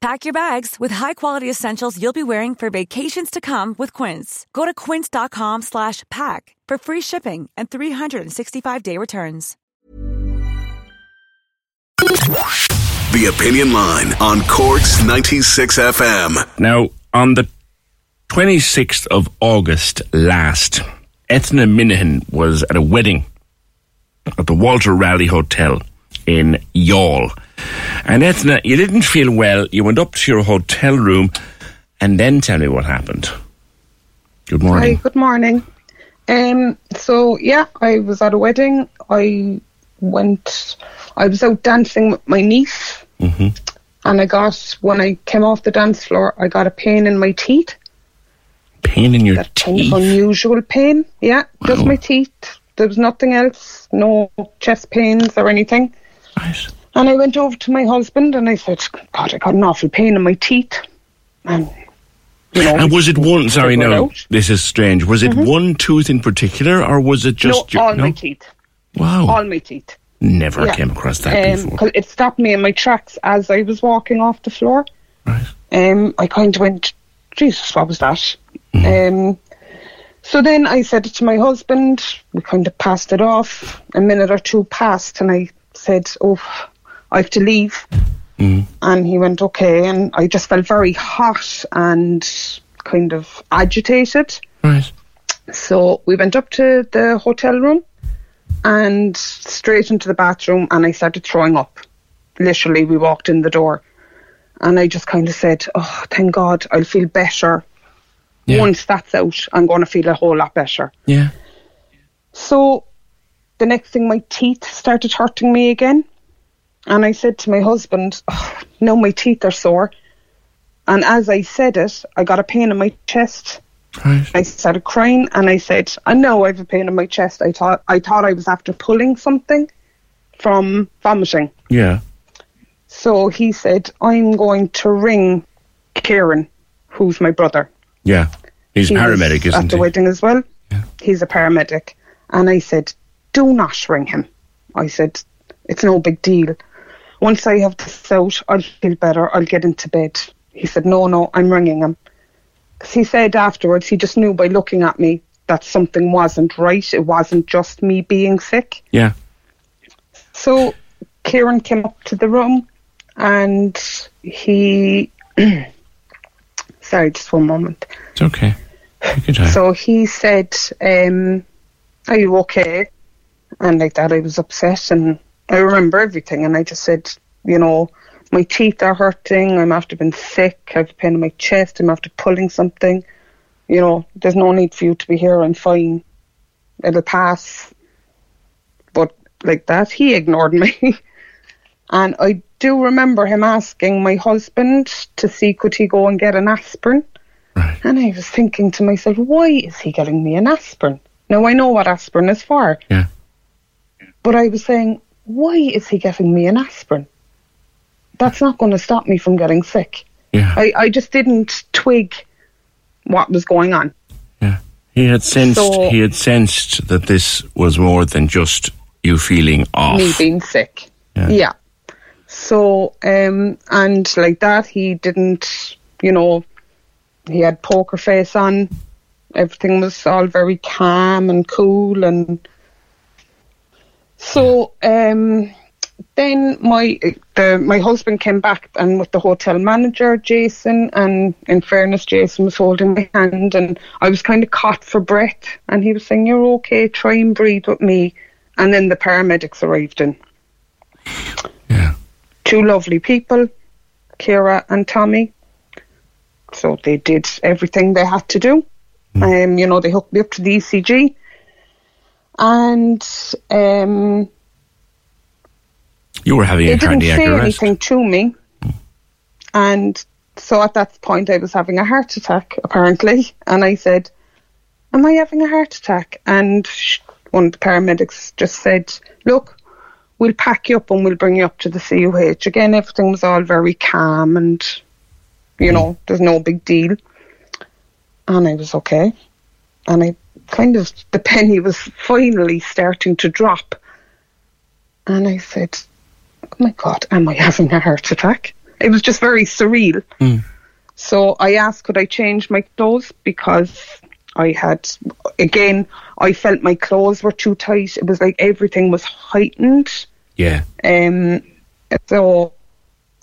Pack your bags with high-quality essentials you'll be wearing for vacations to come with Quince. Go to quince.com slash pack for free shipping and 365-day returns. The Opinion Line on Cork's 96 FM. Now, on the 26th of August last, Eithne Minahan was at a wedding at the Walter Raleigh Hotel in Youghal. And Eithne, you didn't feel well. You went up to your hotel room and then tell me what happened. Good morning. Hi, good morning. Um, so yeah, I was at a wedding. I went. I was out dancing with my niece, hmm and I got when I came off the dance floor, I got a pain in my teeth. Pain in your That kind teeth. of unusual pain. Yeah, just my teeth. There was nothing else. No chest pains or anything. Right. And I went over to my husband and I said, God, I got an awful pain in my teeth. And, you know. And was it one? Sorry, no, out. Mm-hmm. this is strange. Was it one tooth in particular, or was it just no, your, all my teeth. Wow, All my teeth. never yeah. came across that Um, before. 'cause it stopped me in my tracks as I was walking off the floor. Right. Um, I kind of went, Jesus, what was that? Mm-hmm. Um, so then I said it to my husband. We kind of passed it off. A minute or two passed, and I said, "Oh, I have to leave." Mm-hmm. And he went, "Okay." And I just felt very hot and kind of agitated. Right. So we went up to the hotel room and straight into the bathroom, and I started throwing up. Literally, we walked in the door, and I just kind of said, "Oh, thank God, I'll feel better." Yeah. Once that's out, I'm going to feel a whole lot better. Yeah. So the next thing, my teeth started hurting me again. And I said to my husband, oh, now my teeth are sore. And as I said it, I got a pain in my chest. Right. I started crying and I said, I know I have a pain in my chest. I thought I thought I was after pulling something from vomiting. Yeah. So he said, I'm going to ring Kieran, who's my brother. Yeah. He's a He was paramedic, isn't he? at the wedding as well. Yeah. He's a paramedic. And I said, do not ring him. I said, it's no big deal. Once I have this out, I'll feel better. I'll get into bed. He said, no, no, I'm ringing him. he said afterwards, he just knew by looking at me that something wasn't right. It wasn't just me being sick. Yeah. So Kieran came up to the room and he. Sorry, just one moment. It's okay. Take your time. So he said, um, Are you okay? And like that, I was upset and I remember everything. And I just said, You know, my teeth are hurting. I'm after being sick. I have a pain in my chest. I'm after pulling something. You know, there's no need for you to be here. I'm fine. It'll pass. But like that, he ignored me. and I do remember him asking my husband to see could he go and get an aspirin. Right. And I was thinking to myself, why is he getting me an aspirin? Now I know what aspirin is for, Yeah. but I was saying, why is he getting me an aspirin? That's not going to stop me from getting sick. Yeah. I, I just didn't twig what was going on. yeah. He had sensed. So- he had sensed that this was more than just you feeling off. me being sick. Yeah. Yeah. So, um, and like that, he didn't, you know, he had poker face on. Everything was all very calm and cool, and so um, then my the my husband came back and with the hotel manager Jason, and in fairness, Jason was holding my hand, and I was kind of caught for breath, and he was saying, "You're okay. Try and breathe with me." And then the paramedics arrived in. Yeah. Two lovely people, Kira and Tommy. So they did everything they had to do. Um, you know, they hooked me up to the ECG. And um, You were having they a didn't cardiac say arrest. anything to me. And so at that point, I was having a heart attack, apparently. And I said, Am I having a heart attack? And one of the paramedics just said, Look, we'll pack you up and we'll bring you up to the CUH. Again, everything was all very calm and, you know, there's no big deal. And I was okay. And I kind of, the penny was finally starting to drop. And I said, oh my God, am I having a heart attack? It was just very surreal. So I asked, could I change my clothes? Because I had, again, I felt my clothes were too tight. It was like everything was heightened. Yeah. Um, so,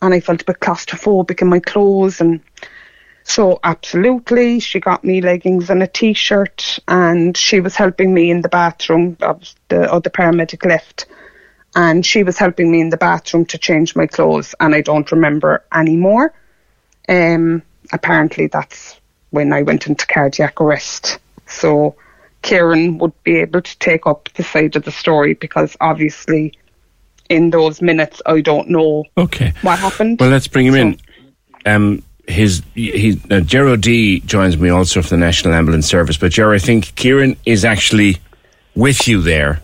and I felt a bit claustrophobic in my clothes, and so absolutely, she got me leggings and a t-shirt, and she was helping me in the bathroom. The other paramedic left, and she was helping me in the bathroom to change my clothes, and I don't remember anymore. Um, apparently, that's when I went into cardiac arrest. So. Kieran would be able to take up the side of the story because obviously in those minutes I don't know Okay. what happened. Well, let's bring him So- in. Um, his he uh, Ger O'Dea joins me also from the National Ambulance Service, but Gero, I think Kieran is actually with you there.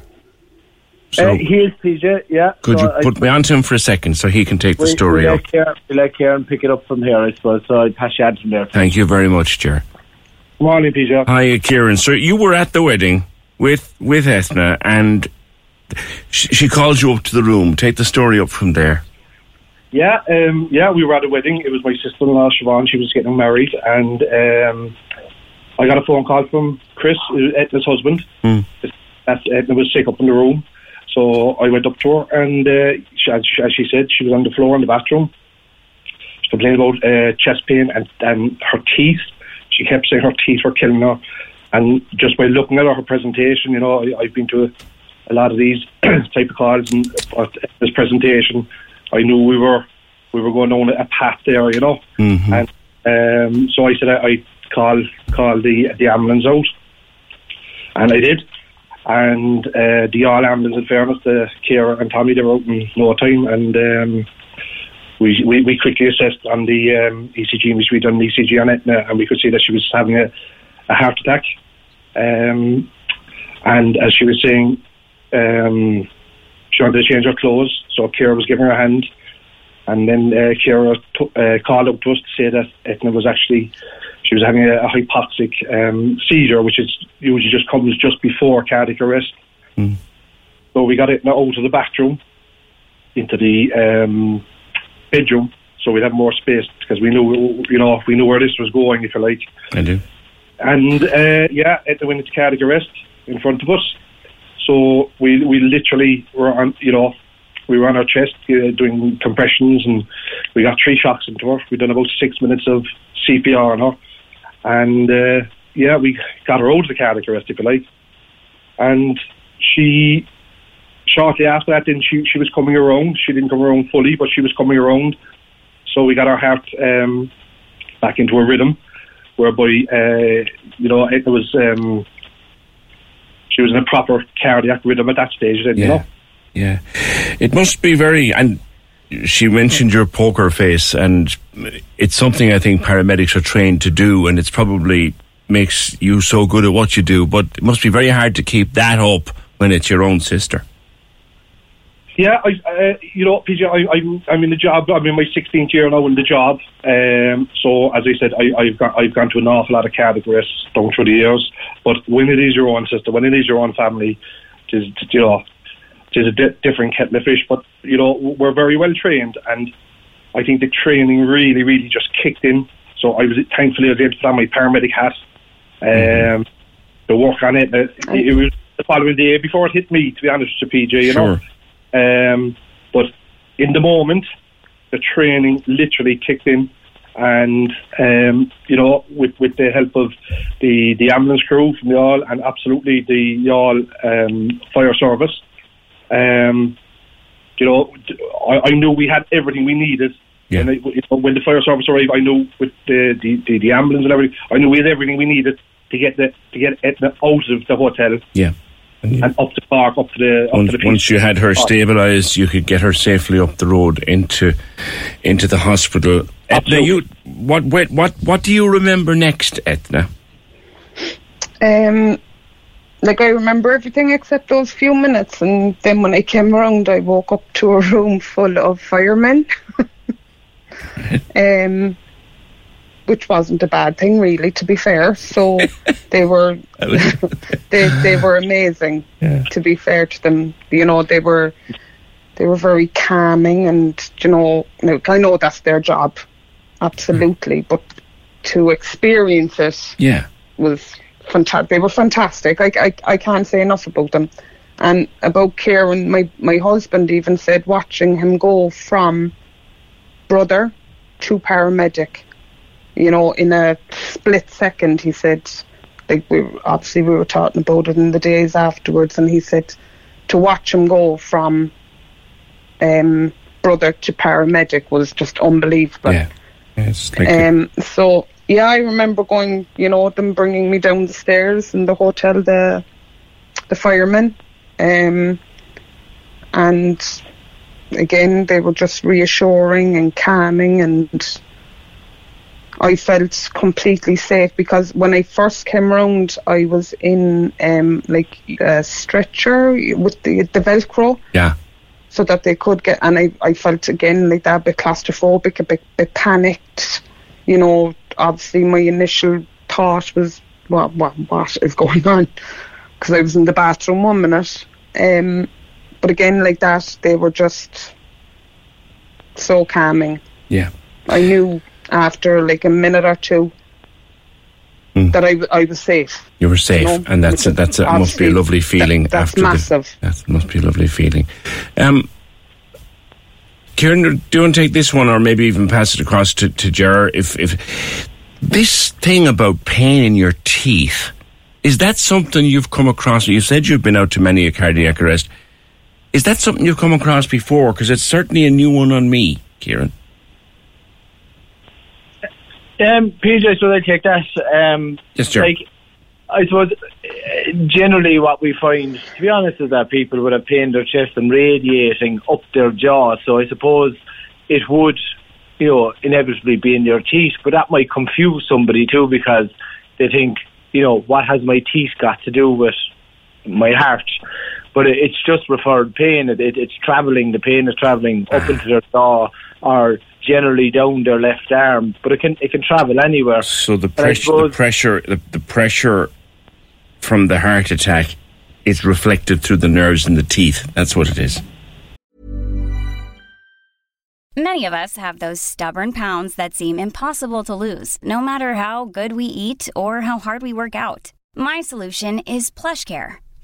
So uh, he is PJ, yeah. could so you put me on to him for a second so he can take the story we Kieran, we let Kieran pick it up from here, I suppose. So I'd pass you on from there. Thank you very much, Ger. Morning, PJ. Hi, Kieran. So you were at the wedding with with Eithne, and she, she called you up to the room. Take the story up from there. Yeah, um, yeah, we were at a wedding. It was my sister-in-law, Siobhan. She was getting married, and um, I got a phone call from Chris, uh, Eithne's husband. Mm. Eithne was sick up in the room, so I went up to her, and uh, she, as, she- as she said, she was on the floor in the bathroom. She complained about uh, chest pain and, and her teeth. She kept saying her teeth were killing her, and just by looking at her, her presentation, you know, I, I've been to a, a lot of these type of calls, and uh, this presentation, I knew we were we were going on a path there, you know. And um, so I said I, I call call the the ambulance out, and I did. And uh, the Youghal ambulance, in fairness, the Kira and Tommy, they were out in no time, and um, we, we we quickly assessed on the um, ECG, which we done the ECG on it, and we could see that she was having a, a heart attack. Um, and as she was saying, um, she wanted to change her clothes, so Kira was giving her a hand. And then uh, Kira t- uh, called up to us to say that Eithne was actually, she was having a, a hypoxic um, seizure, which is usually just comes just before cardiac arrest. So we got Eithne out of the bathroom into the um, bedroom, so we'd have more space because we knew, you know, we knew where this was going, if you like. I do. And uh, yeah, Eithne went into cardiac arrest in front of us. So we we literally were on, you know, we were on our chest uh, doing compressions, and we got three shocks into her. We done about six minutes of CPR on her, and uh, yeah, we got her out of the cardiac arrest, if you like. And she, shortly after that, then she she was coming around. She didn't come around fully, but she was coming around. So we got her heart um, back into a rhythm, whereby uh, you know it was. Um, she was in a proper cardiac rhythm at that stage, then, you Yeah. know. Yeah. It must be very. And she mentioned your poker face, and it's something I think paramedics are trained to do, and it's probably makes you so good at what you do, but it must be very hard to keep that up when it's your own sister. Yeah, I, uh, you know, PJ, I, I'm I'm in the job. I'm in my 16th year now in the job. Um, so as I said, I, I've got I've gone to an awful lot of arrests down through the years. But when it is your own sister, when it is your own family, it is you know, it is a di- different kettle of fish. But you know, we're very well trained, and I think the training really, really just kicked in. So I was thankfully I was able to put on my paramedic hat, um, to work on it. It, it was the following day before it hit me. To be honest with you, PJ, you know. Um, but in the moment, the training literally kicked in, and um, you know, with with the help of the the ambulance crew from the Youghal, and absolutely the Youghal um, fire service, Um, you know, I, I knew we had everything we needed. Yeah. And I, you know, when the fire service arrived, I knew with the, the, the, the ambulance and everything, I knew we had everything we needed to get the to get Eithne out of the hotel Yeah. And up to park, up to the up Once, to the once you had her stabilised, you could get her safely up the road into into the hospital. Eithne, you what what what what do you remember next, Eithne? Um, like I remember everything except those few minutes, and then when I came around, I woke up to a room full of firemen. um, which wasn't a bad thing, really, to be fair. So they were they they were amazing. Yeah. To be fair to them, you know, they were they were very calming, and you know, I know that's their job, absolutely, but to experience it Yeah. was fantastic. They were fantastic. I, I, I can't say enough about them. And about Kieran, my, my husband even said watching him go from brother to paramedic, you know, in a split second, he said, like we obviously we were talking about it in the days afterwards, and he said to watch him go from um, brother to paramedic was just unbelievable. Yeah. Like Um, so yeah, I remember going, you know, them bringing me down the stairs in the hotel, the the firemen, um, and again they were just reassuring and calming, and I felt completely safe because when I first came around, I was in um, like a stretcher with the the Velcro. Yeah. so that they could get and I, I felt again like that a bit claustrophobic a bit, bit panicked you know. Obviously my initial thought was what what, what is going on? Because I was in the bathroom one minute. Um, but again like that they were just so calming. Yeah. I knew after like a minute or two Mm. that I was safe You were safe, No, and that's a, that's a, must be a lovely feeling that- that's after massive. the. That must be a lovely feeling. Um, Kieran, do you want to take this one, or maybe even pass it across to to Ger? If if this thing about pain in your teeth is that something you've come across? You said you've been out to many a cardiac arrest. Is that something you've come across before? Because it's certainly a new one on me, Kieran. Um, PJ, so I take that. Um, Yes, Ger. like, I suppose uh, generally what we find, to be honest, is that people would have pain in their chest and radiating up their jaw. So I suppose it would, you know, inevitably be in your teeth, but that might confuse somebody too because they think, you know, what has my teeth got to do with my heart? But it's just referred pain. It, it, it's travelling. The pain is travelling up into their jaw or generally down their left arm. But it can it can travel anywhere. So the And pressure, the pressure, the, the pressure from the heart attack is reflected through the nerves in the teeth. That's what it is. Many of us have those stubborn pounds that seem impossible to lose, no matter how good we eat or how hard we work out. My solution is PlushCare.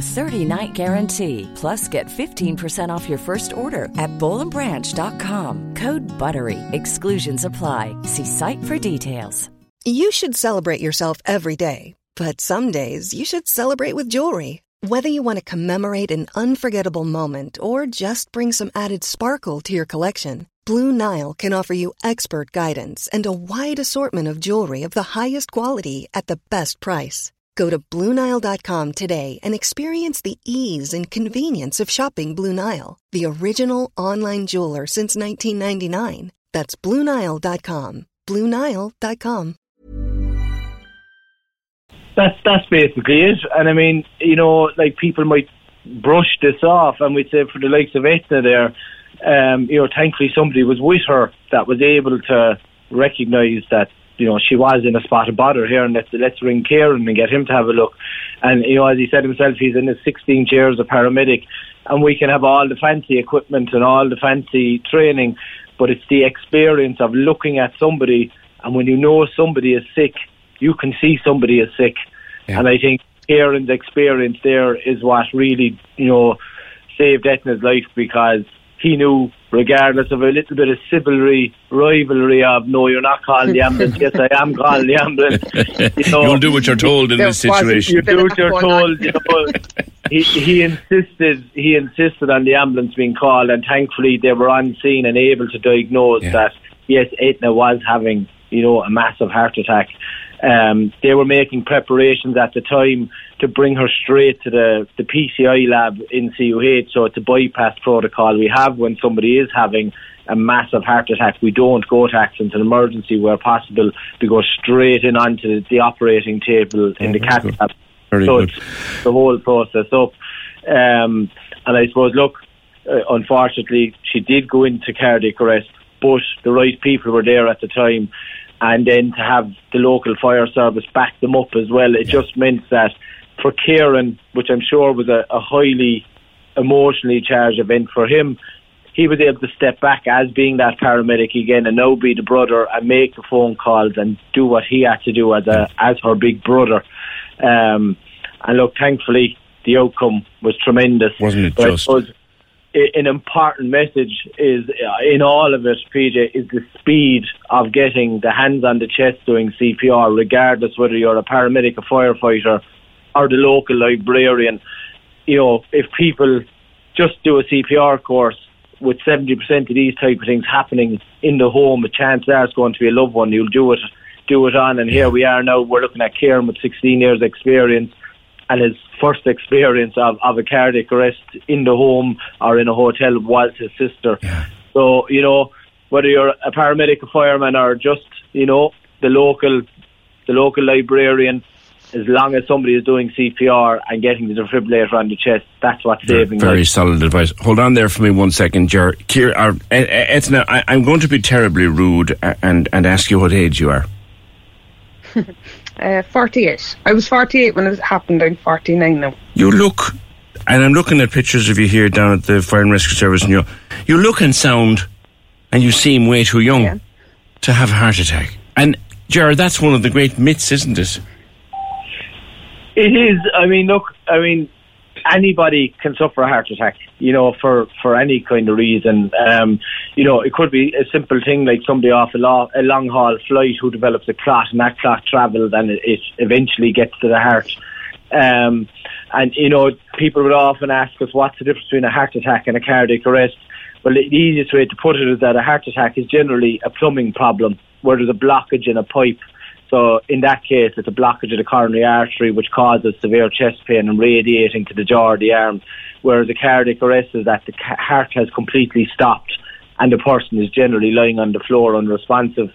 30-night guarantee. Plus, get 15% off your first order at bowlandbranch.com. Code BUTTERY. Exclusions apply. See site for details. You should celebrate yourself every day, but some days you should celebrate with jewelry. Whether you want to commemorate an unforgettable moment or just bring some added sparkle to your collection, Blue Nile can offer you expert guidance and a wide assortment of jewelry of the highest quality at the best price. Go to BlueNile.com today and experience the ease and convenience of shopping Blue Nile, the original online jeweler since 1999. That's BlueNile.com. BlueNile.com. That's that's basically it. And I mean, you know, like people might brush this off. And we'd say for the likes of Eithne there, um, you know, thankfully somebody was with her that was able to recognise that you know she was in a spot of bother here, and let's let's ring Kieran and get him to have a look. And you know, as he said himself, he's in his 16 years as a paramedic, and we can have all the fancy equipment and all the fancy training, but it's the experience of looking at somebody, and when you know somebody is sick, you can see somebody is sick, yeah. and I think Kieran's experience there is what really you know saved Eithne's life because he knew, regardless of a little bit of civilry, rivalry of no, you're not calling the ambulance. yes, I am calling the ambulance. You know, You'll do what you're told in this situation. You do what you're told. You know, he, he insisted. He insisted on the ambulance being called, and thankfully they were on scene and able to diagnose yeah. that yes, Eithne was having you know a massive heart attack. Um, they were making preparations at the time to bring her straight to the, the PCI lab in CUH. So it's a bypass protocol we have when somebody is having a massive heart attack. We don't go to accident and emergency where possible. We go straight in onto the operating table in oh, the cath lab. Very so good. it's the whole process up. Um, and I suppose, look, uh, unfortunately, she did go into cardiac arrest, but the right people were there at the time and then to have the local fire service back them up as well. It yeah. just meant that for Kieran, which I'm sure was a, a highly emotionally charged event for him, he was able to step back as being that paramedic again and now be the brother and make the phone calls and do what he had to do as a as her big brother. Um, and look, thankfully, the outcome was tremendous. Wasn't it but just? An important message is uh, in all of it, PJ, is the speed of getting the hands on the chest doing CPR, regardless whether you're a paramedic, a firefighter, or the local librarian. You know, if people just do a CPR course with 70% of these type of things happening in the home, a chance there's going to be a loved one. You'll do it, do it on, and here we are now. We're looking at Kieran with 16 years experience and his first experience of, of a cardiac arrest in the home or in a hotel was his sister. Yeah. So, you know, whether you're a paramedic, a fireman, or just, you know, the local, the local librarian, as long as somebody is doing CPR and getting the defibrillator on the chest, that's what's saving. Very life. solid advice. Hold on there for me one second, Ger. Kier, uh, Eithne, I, I'm going to be terribly rude and, and ask you what age you are. Uh, 48. I was 48 when it happened. I'm 49 now. You look, and I'm looking at pictures of you here down at the Fire and Rescue Service, and you, you look and sound, and you seem way too young yeah. to have a heart attack. And, Jared, that's one of the great myths, isn't it? It is. I mean, look, I mean, anybody can suffer a heart attack, you know, for, for any kind of reason. Um, you know, it could be a simple thing like somebody off a, lo- a long haul flight who develops a clot and that clot travels and it, it eventually gets to the heart. Um, and, you know, people would often ask us what's the difference between a heart attack and a cardiac arrest. Well, the easiest way to put it is that a heart attack is generally a plumbing problem where there's a blockage in a pipe so in that case, it's a blockage of the coronary artery which causes severe chest pain and radiating to the jaw or the arm. Whereas a cardiac arrest is that the heart has completely stopped and the person is generally lying on the floor unresponsive.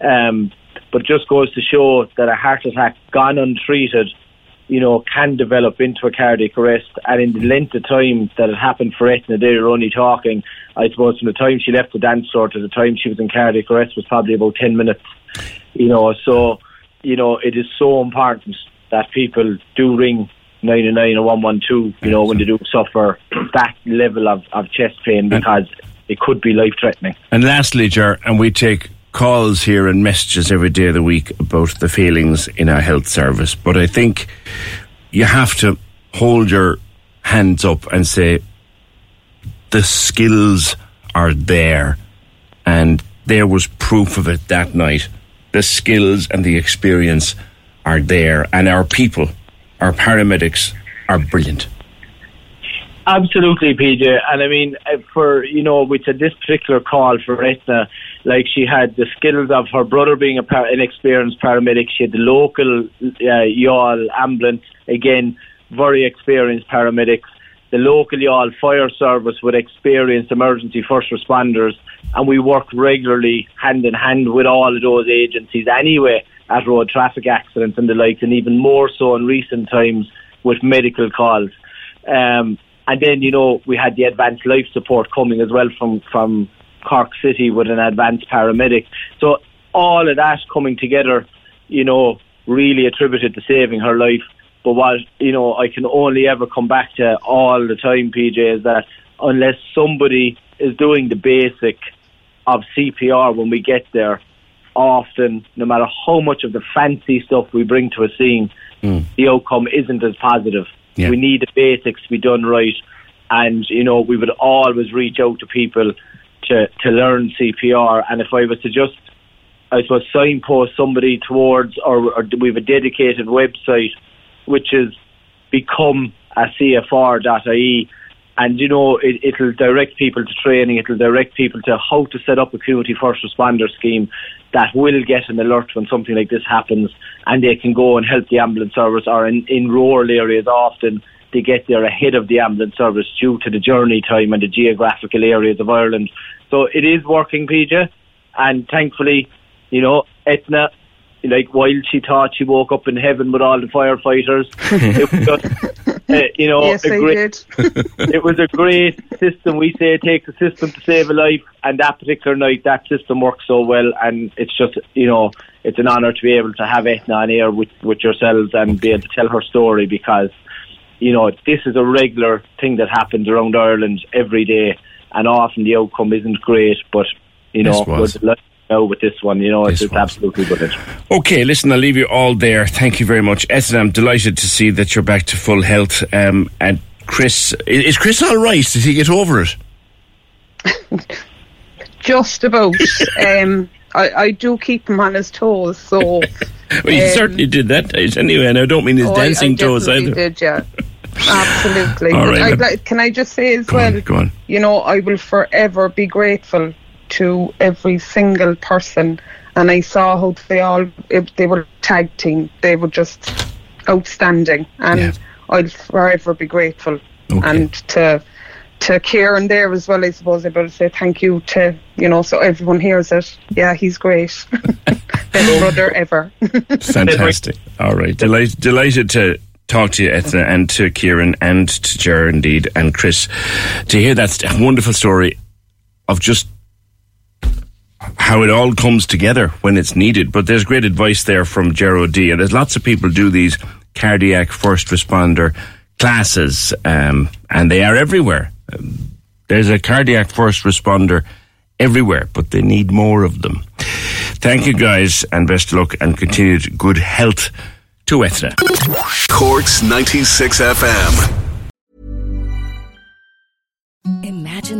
Um, but just goes to show that a heart attack gone untreated, you know, can develop into a cardiac arrest. And in the length of time that it happened for Eithne, they were only talking, I suppose, from the time she left the dance floor to the time she was in cardiac arrest was probably about 10 minutes. You know, so you know it is so important that people do ring 99 or 112, you know, when they do suffer that level of, of chest pain because it could be life threatening. And lastly, Ger, and we take calls here and messages every day of the week about the failings in our health service, but I think you have to hold your hands up and say the skills are there and there was proof of it that night the skills and the experience are there, and our people, our paramedics, are brilliant. Absolutely, PJ. And I mean, uh, for you know, with this particular call for Eithne, like she had the skills of her brother being a par- an experienced paramedic. She had the local uh, Youghal ambulance, again, very experienced paramedics. The local Youghal fire service with experienced emergency first responders and we work regularly hand in hand with all of those agencies anyway at road traffic accidents and the like, and even more so in recent times with medical calls. Um, and then you know we had the advanced life support coming as well from from Cork City with an advanced paramedic. So all of that coming together, you know, really attributed to saving her life. But what you know, I can only ever come back to all the time, PJ, is that unless somebody is doing the basic of CPR when we get there, often, no matter how much of the fancy stuff we bring to a scene, mm. the outcome isn't as positive. Yeah. We need the basics to be done right. And, you know, we would always reach out to people to, to learn CPR. And if I was to just, I suppose, signpost somebody towards, or, or we have a dedicated website, which is become a CFR.ie and you know it, it'll direct people to training. It'll direct people to how to set up a community first responder scheme that will get an alert when something like this happens. And they can go and help the ambulance service or in, in rural areas often they get there ahead of the ambulance service due to the journey time and the geographical areas of Ireland. So it is working PJ and thankfully you know Eithne like while she thought she woke up in heaven with all the firefighters. it was just, uh, you know, yes, a great, it was a great system. We say it takes a system to save a life, and that particular night, that system worked so well, and it's just, you know, it's an honour to be able to have Eithne on air with, with yourselves and be able to tell her story because, you know, this is a regular thing that happens around Ireland every day, and often the outcome isn't great, but you know, now with this one. You know, it's, it's absolutely brilliant. Okay, listen, I'll leave you all there. Thank you very much, Eithne. I'm delighted to see that you're back to full health. Um, and Chris, is Chris all right? Did he get over it? Just about. um, I, I, do keep him on his toes, so. well, he um, certainly did that anyway, and I don't mean his oh, dancing I, I toes either. Did, yeah. Absolutely. All right, I, can I just say as go well? On, go on. You know, I will forever be grateful to every single person, and I saw how they all they were tag team. They were just outstanding, and yeah. I'll forever be grateful. Okay. And to to Kieran there as well, I suppose I better say thank you to you know so everyone hears it. Yeah, he's great, best brother ever. Fantastic. All right, delighted delighted to talk to you, Eithne, and to Kieran, and to Ger, indeed, and Chris, to hear that wonderful story of just how it all comes together when it's needed. But there's great advice there from Ger O'Dea. And there's lots of people do these cardiac first responder classes, um, and they are everywhere. There's a cardiac first responder everywhere, but they need more of them. Thank you guys, and best of luck and continued good health to Eithne. Cork's 96 FM. Imagine